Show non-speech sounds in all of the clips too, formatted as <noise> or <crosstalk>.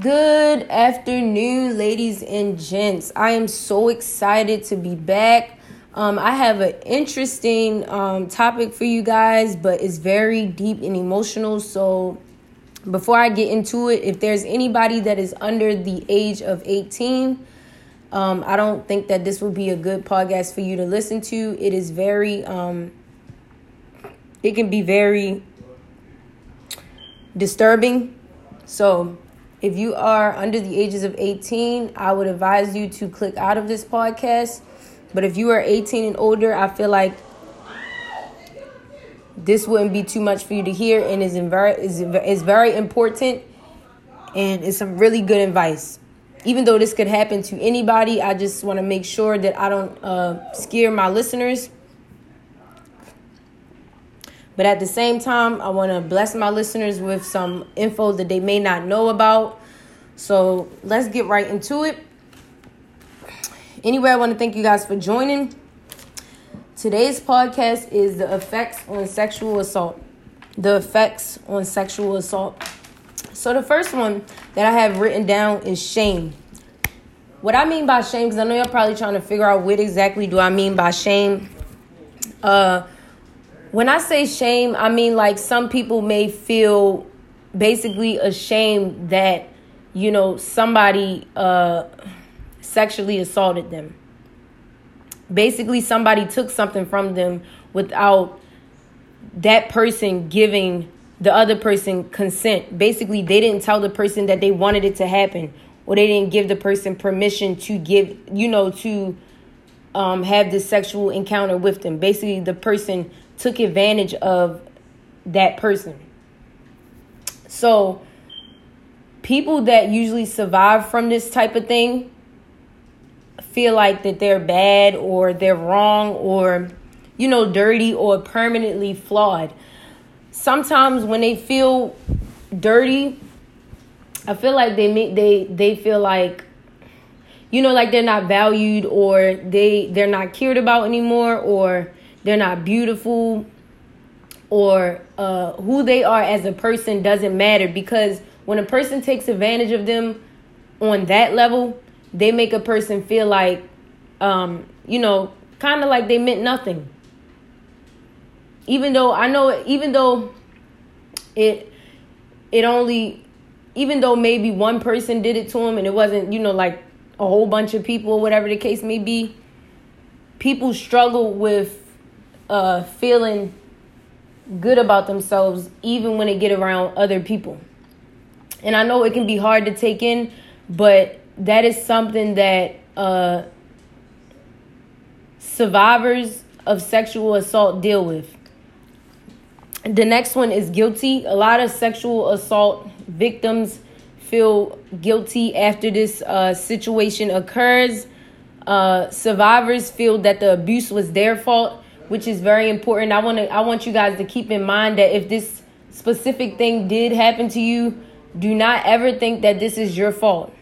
Good afternoon, ladies and gents. I am so excited to be back. Um, I have an interesting um, topic for you guys, but it's very deep and emotional. So, before I get into it, if there's anybody that is under the age of 18, um, I don't think that this would be a good podcast for you to listen to. It is very, um, it can be very disturbing. So, if you are under the ages of 18, I would advise you to click out of this podcast. But if you are 18 and older, I feel like this wouldn't be too much for you to hear and is very is is very important and it's some really good advice. Even though this could happen to anybody, I just want to make sure that I don't uh, scare my listeners. But at the same time, I want to bless my listeners with some info that they may not know about. So let's get right into it. Anyway, I want to thank you guys for joining. Today's podcast is the effects on sexual assault. The effects on sexual assault. So, the first one that I have written down is shame. What I mean by shame, because I know you're probably trying to figure out what exactly do I mean by shame. Uh, when I say shame, I mean like some people may feel basically ashamed that you know somebody uh, sexually assaulted them. Basically, somebody took something from them without that person giving the other person consent. Basically, they didn't tell the person that they wanted it to happen, or they didn't give the person permission to give, you know, to um, have this sexual encounter with them. Basically, the person took advantage of that person. So, people that usually survive from this type of thing feel like that they're bad or they're wrong or you know dirty or permanently flawed. Sometimes when they feel dirty, I feel like they make they they feel like you know like they're not valued or they they're not cared about anymore or they're not beautiful or uh, who they are as a person doesn't matter because when a person takes advantage of them on that level, they make a person feel like, um, you know, kind of like they meant nothing. Even though I know, even though it, it only, even though maybe one person did it to him and it wasn't, you know, like a whole bunch of people or whatever the case may be, people struggle with uh, feeling good about themselves even when they get around other people. And I know it can be hard to take in, but that is something that uh, survivors of sexual assault deal with. The next one is guilty. A lot of sexual assault victims feel guilty after this uh, situation occurs. Uh, survivors feel that the abuse was their fault, which is very important. I want to I want you guys to keep in mind that if this specific thing did happen to you, do not ever think that this is your fault.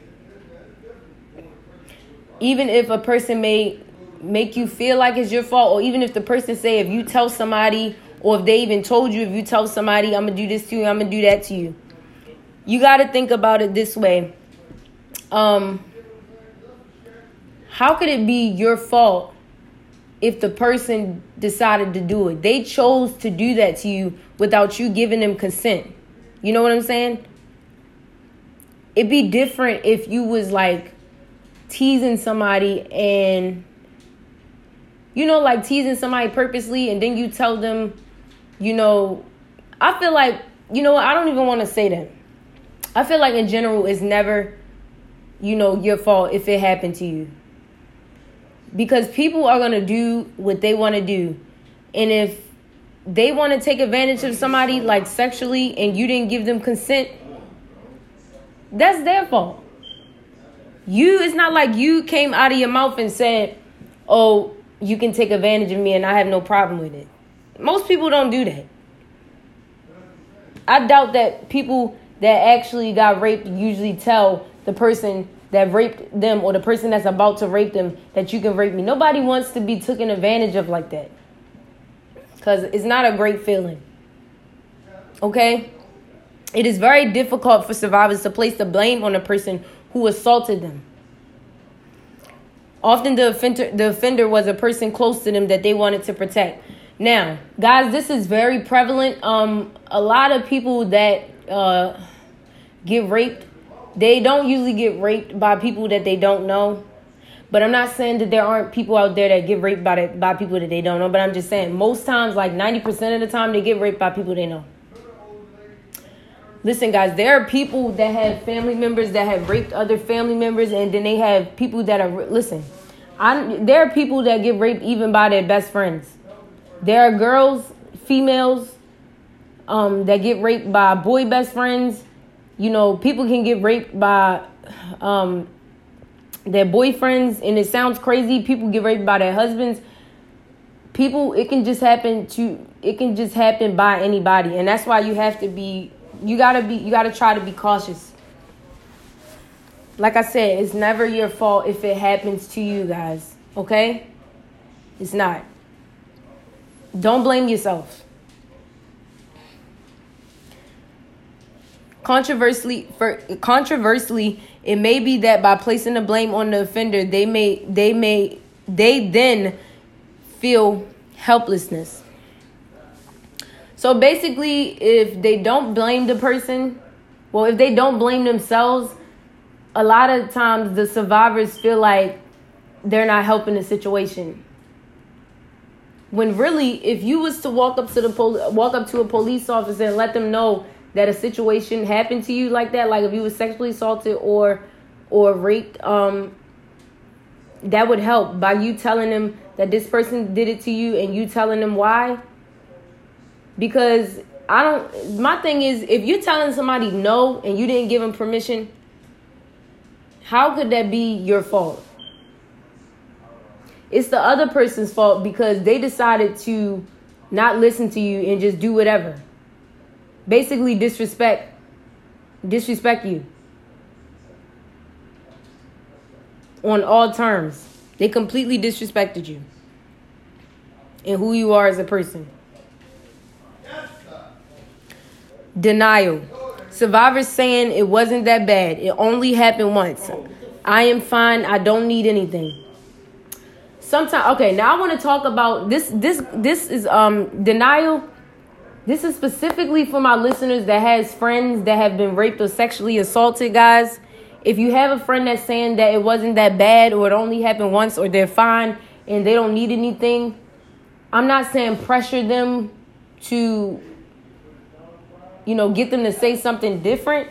Even if a person may make you feel like it's your fault, or even if the person say if you tell somebody, or if they even told you if you tell somebody I'm gonna do this to you, I'm gonna do that to you. You got to think about it this way. Um, how could it be your fault if the person decided to do it? They chose to do that to you without you giving them consent. You know what I'm saying? it'd be different if you was like teasing somebody and you know like teasing somebody purposely and then you tell them you know i feel like you know i don't even want to say that i feel like in general it's never you know your fault if it happened to you because people are going to do what they want to do and if they want to take advantage of somebody like sexually and you didn't give them consent that's their fault. You, it's not like you came out of your mouth and said, oh, you can take advantage of me and I have no problem with it. Most people don't do that. I doubt that people that actually got raped usually tell the person that raped them or the person that's about to rape them that you can rape me. Nobody wants to be taken advantage of like that. Because it's not a great feeling. Okay? it is very difficult for survivors to place the blame on the person who assaulted them. Often the offender, the offender was a person close to them that they wanted to protect. Now, guys, this is very prevalent. Um, a lot of people that uh, get raped, they don't usually get raped by people that they don't know. But I'm not saying that there aren't people out there that get raped by by people that they don't know. But I'm just saying most times, like 90% of the time, they get raped by people they know. Listen, guys, there are people that have family members that have raped other family members, and then they have people that are listen. I there are people that get raped even by their best friends. There are girls, females, um, that get raped by boy best friends. You know, people can get raped by um, their boyfriends, and it sounds crazy. People get raped by their husbands. People, it can just happen to it can just happen by anybody, and that's why you have to be you gotta be you gotta try to be cautious. Like i said it's never your fault if it happens to you guys okay? It's not. Don't blame yourself controversially for controversially it may be that by placing the blame on the offender they may they may they then feel helplessness so basically, if they don't blame the person, well, if they don't blame themselves, a lot of times the survivors feel like they're not helping the situation. When really, if you was to walk up to the pol- walk up to a police officer and let them know that a situation happened to you like that, like if you were sexually assaulted or or raped, um, that would help by you telling them that this person did it to you and you telling them why because I don't. My thing is, if you're telling somebody no and you didn't give them permission, how could that be your fault? It's the other person's fault because they decided to not listen to you and just do whatever. Basically, disrespect, disrespect you on all terms. They completely disrespected you and who you are as a person. Denial. Survivors saying it wasn't that bad. It only happened once. I am fine. I don't need anything. Sometimes okay, now I want to talk about this this this is um denial. This is specifically for my listeners that has friends that have been raped or sexually assaulted, guys. If you have a friend that's saying that it wasn't that bad or it only happened once or they're fine and they don't need anything, I'm not saying pressure them to you know, get them to say something different.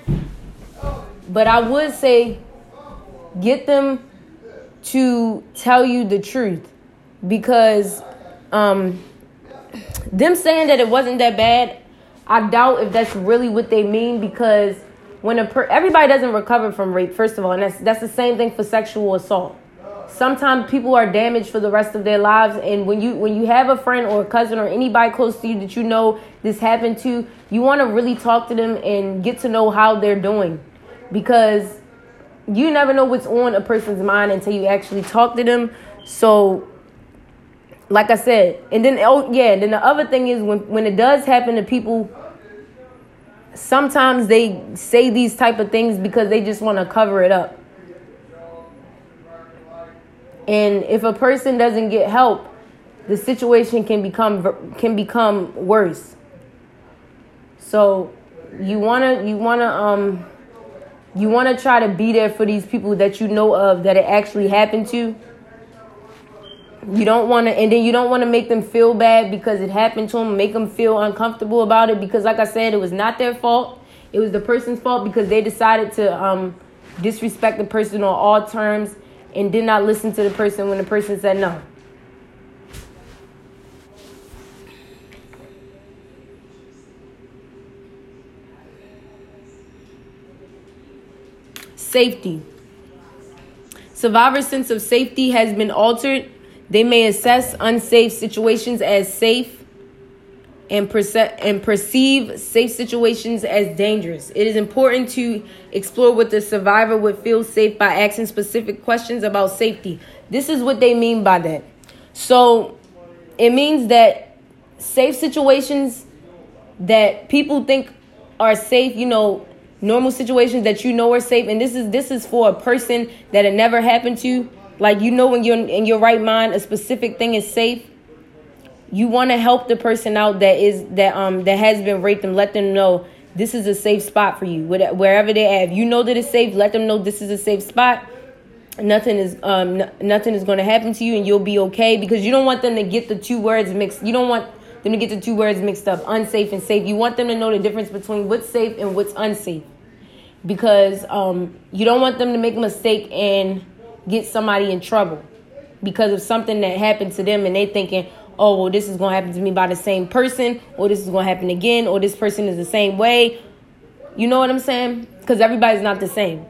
But I would say get them to tell you the truth because um, them saying that it wasn't that bad, I doubt if that's really what they mean because when a per- everybody doesn't recover from rape first of all, and that's that's the same thing for sexual assault. Sometimes people are damaged for the rest of their lives and when you when you have a friend or a cousin or anybody close to you that you know this happened to you want to really talk to them and get to know how they're doing because you never know what's on a person's mind until you actually talk to them. So like i said and then oh yeah then the other thing is when when it does happen to people sometimes they say these type of things because they just want to cover it up and if a person doesn't get help, the situation can become can become worse. So you wanna you wanna um you wanna try to be there for these people that you know of that it actually happened to. You don't want to, and then you don't want to make them feel bad because it happened to them, make them feel uncomfortable about it because, like I said, it was not their fault. It was the person's fault because they decided to um, disrespect the person on all terms and did not listen to the person when the person said no. Safety. Survivor's sense of safety has been altered. They may assess unsafe situations as safe and, perce- and perceive safe situations as dangerous. It is important to explore what the survivor would feel safe by asking specific questions about safety. This is what they mean by that. So it means that safe situations that people think are safe, you know, normal situations that you know are safe, and this is this is for a person that it never happened to. Like you know when you're in your right mind, a specific thing is safe. You want to help the person out that is that um that has been raped and let them know this is a safe spot for you. Wherever they're at, if you know that it's safe, let them know this is a safe spot. Nothing is um n- nothing is going to happen to you, and you'll be okay because you don't want them to get the two words mixed. You don't want them to get the two words mixed up, unsafe and safe. You want them to know the difference between what's safe and what's unsafe because um, you don't want them to make a mistake and get somebody in trouble because of something that happened to them and they thinking, oh, well, this is going to happen to me by the same person, or this is going to happen again, or this person is the same way. You know what I'm saying? Because everybody's not the same.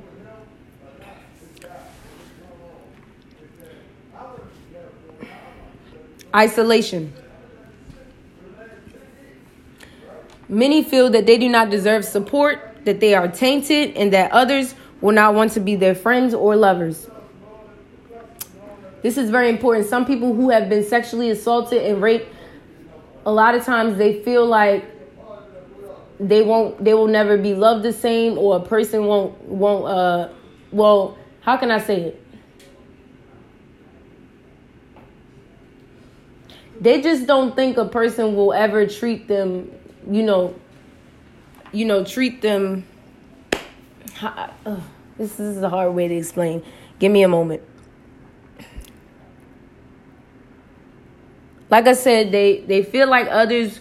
Isolation. Many feel that they do not deserve support, that they are tainted, and that others will not want to be their friends or lovers. This is very important. Some people who have been sexually assaulted and raped, a lot of times they feel like they won't they will never be loved the same or a person won't won't uh well, how can I say it? They just don't think a person will ever treat them you know, you know, treat them. Uh, this is a hard way to explain. Give me a moment. Like I said, they they feel like others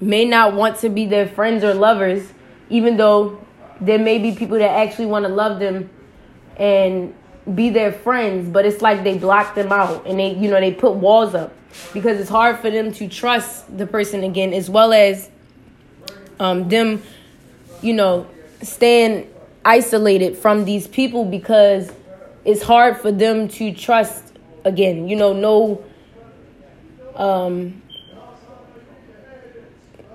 may not want to be their friends or lovers, even though there may be people that actually want to love them and be their friends, but it's like they block them out and they, you know, they put walls up because it's hard for them to trust the person again, as well as um, them, you know, staying isolated from these people because it's hard for them to trust again. You know, no, um,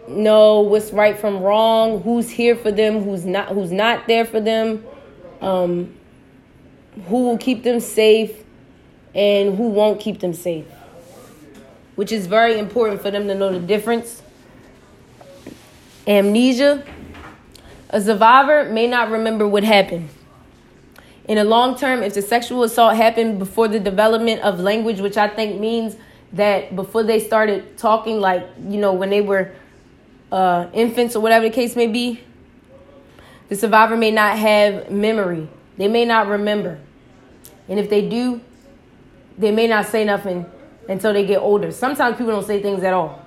know what's right from wrong, who's here for them, who's not, who's not there for them, um, who will keep them safe, and who won't keep them safe. Which is very important for them to know the difference amnesia. A survivor may not remember what happened. In the long term, if the sexual assault happened before the development of language, which I think means that before they started talking, like, you know, when they were uh, infants or whatever the case may be, the survivor may not have memory. They may not remember. And if they do, they may not say nothing until they get older. Sometimes people don't say things at all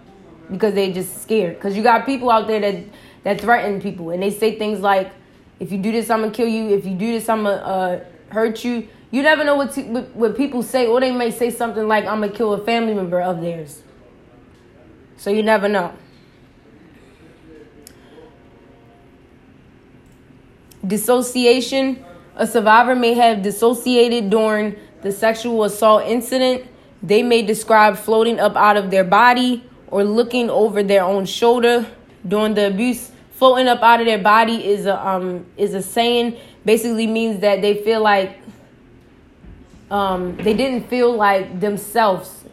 because they just scared. Because you got people out there that that threaten people, and they say things like, "If you do this, I'm gonna kill you. If you do this, I'm gonna uh, hurt you." You never know what, t- what people say, or they may say something like, "I'm gonna kill a family member of theirs." So you never know. Dissociation. A survivor may have dissociated during the sexual assault incident. They may describe floating up out of their body or looking over their own shoulder during the abuse. Floating up out of their body is a um is a saying. Basically means that they feel like um they didn't feel like themselves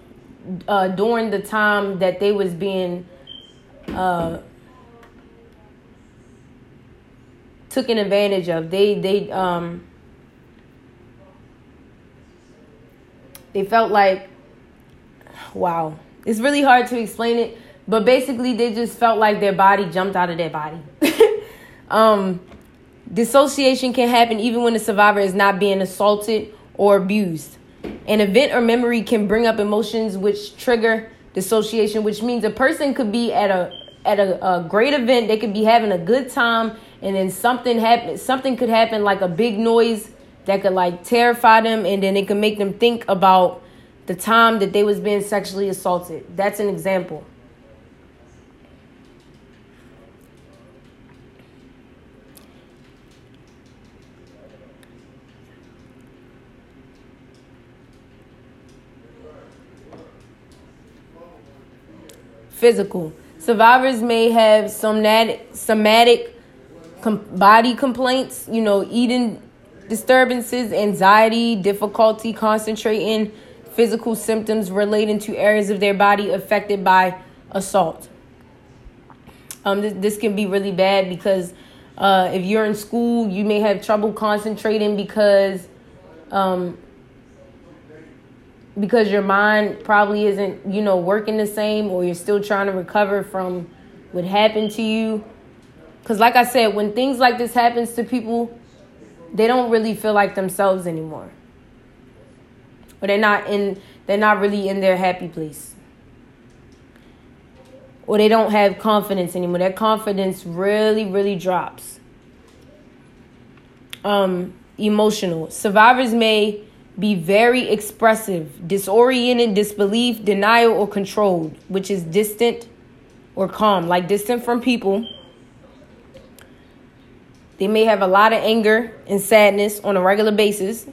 uh, during the time that they was being uh taken advantage of. They they um they felt like wow it's really hard to explain it, but basically they just felt like their body jumped out of their body. <laughs> um, dissociation can happen even when the survivor is not being assaulted or abused. An event or memory can bring up emotions which trigger dissociation, which means a person could be at a at a, a great event, they could be having a good time, and then something happen something could happen like a big noise that could like terrify them and then it could make them think about the time that they was being sexually assaulted. That's an example. Physical. Survivors may have somatic, somatic body complaints, you know, eating disturbances, anxiety, difficulty concentrating, physical symptoms relating to areas of their body affected by assault. Um, this, this can be really bad because uh, if you're in school, you may have trouble concentrating because um, because your mind probably isn't you know working the same, or you're still trying to recover from what happened to you. Because, like I said, when things like this happens to people, they don't really feel like themselves anymore, or they're not in they're not really in their happy place or they don't have confidence anymore. Their confidence really, really drops. Um, emotional. Survivors may be very expressive, disoriented, disbelief, denial, or controlled, which is distant or calm, like distant from people. They may have a lot of anger and sadness on a regular basis.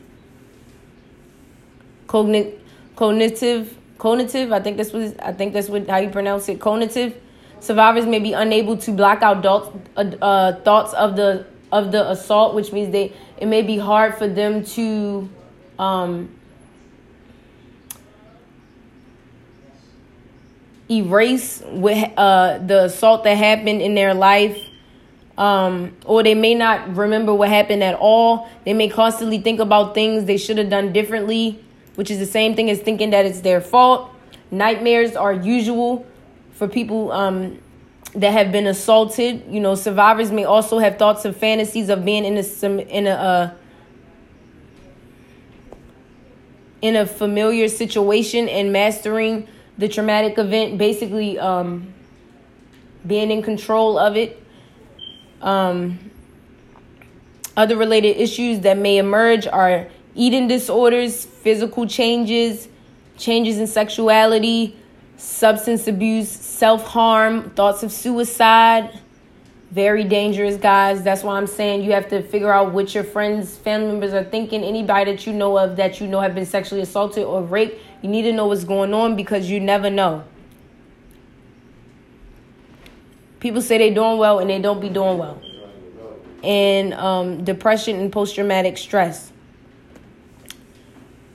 Cogn- cognitive cognitive. I think this was I think that's what how you pronounce it. Cognitive. Survivors may be unable to block out thoughts, uh, uh, thoughts of the of the assault, which means they it may be hard for them to um, erase what uh, the assault that happened in their life. Um, or they may not remember what happened at all. They may constantly think about things they should have done differently which is the same thing as thinking that it's their fault. Nightmares are usual for people um, that have been assaulted. You know, survivors may also have thoughts and fantasies of being in a in a uh, in a familiar situation and mastering the traumatic event. Basically, um, being in control of it. Um, other related issues that may emerge are eating disorders, physical changes, changes in sexuality, substance abuse, self harm, thoughts of suicide. Very dangerous, guys. That's why I'm saying you have to figure out what your friends, family members are thinking. Anybody that you know of that you know have been sexually assaulted or raped, you need to know what's going on because you never know. People say they're doing well and they don't be doing well. And um, depression and post traumatic stress.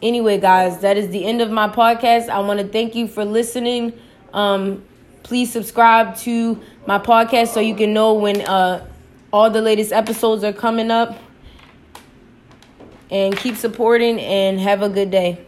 Anyway, guys, that is the end of my podcast. I want to thank you for listening. Um, please subscribe to my podcast so you can know when uh, all the latest episodes are coming up. And keep supporting and have a good day.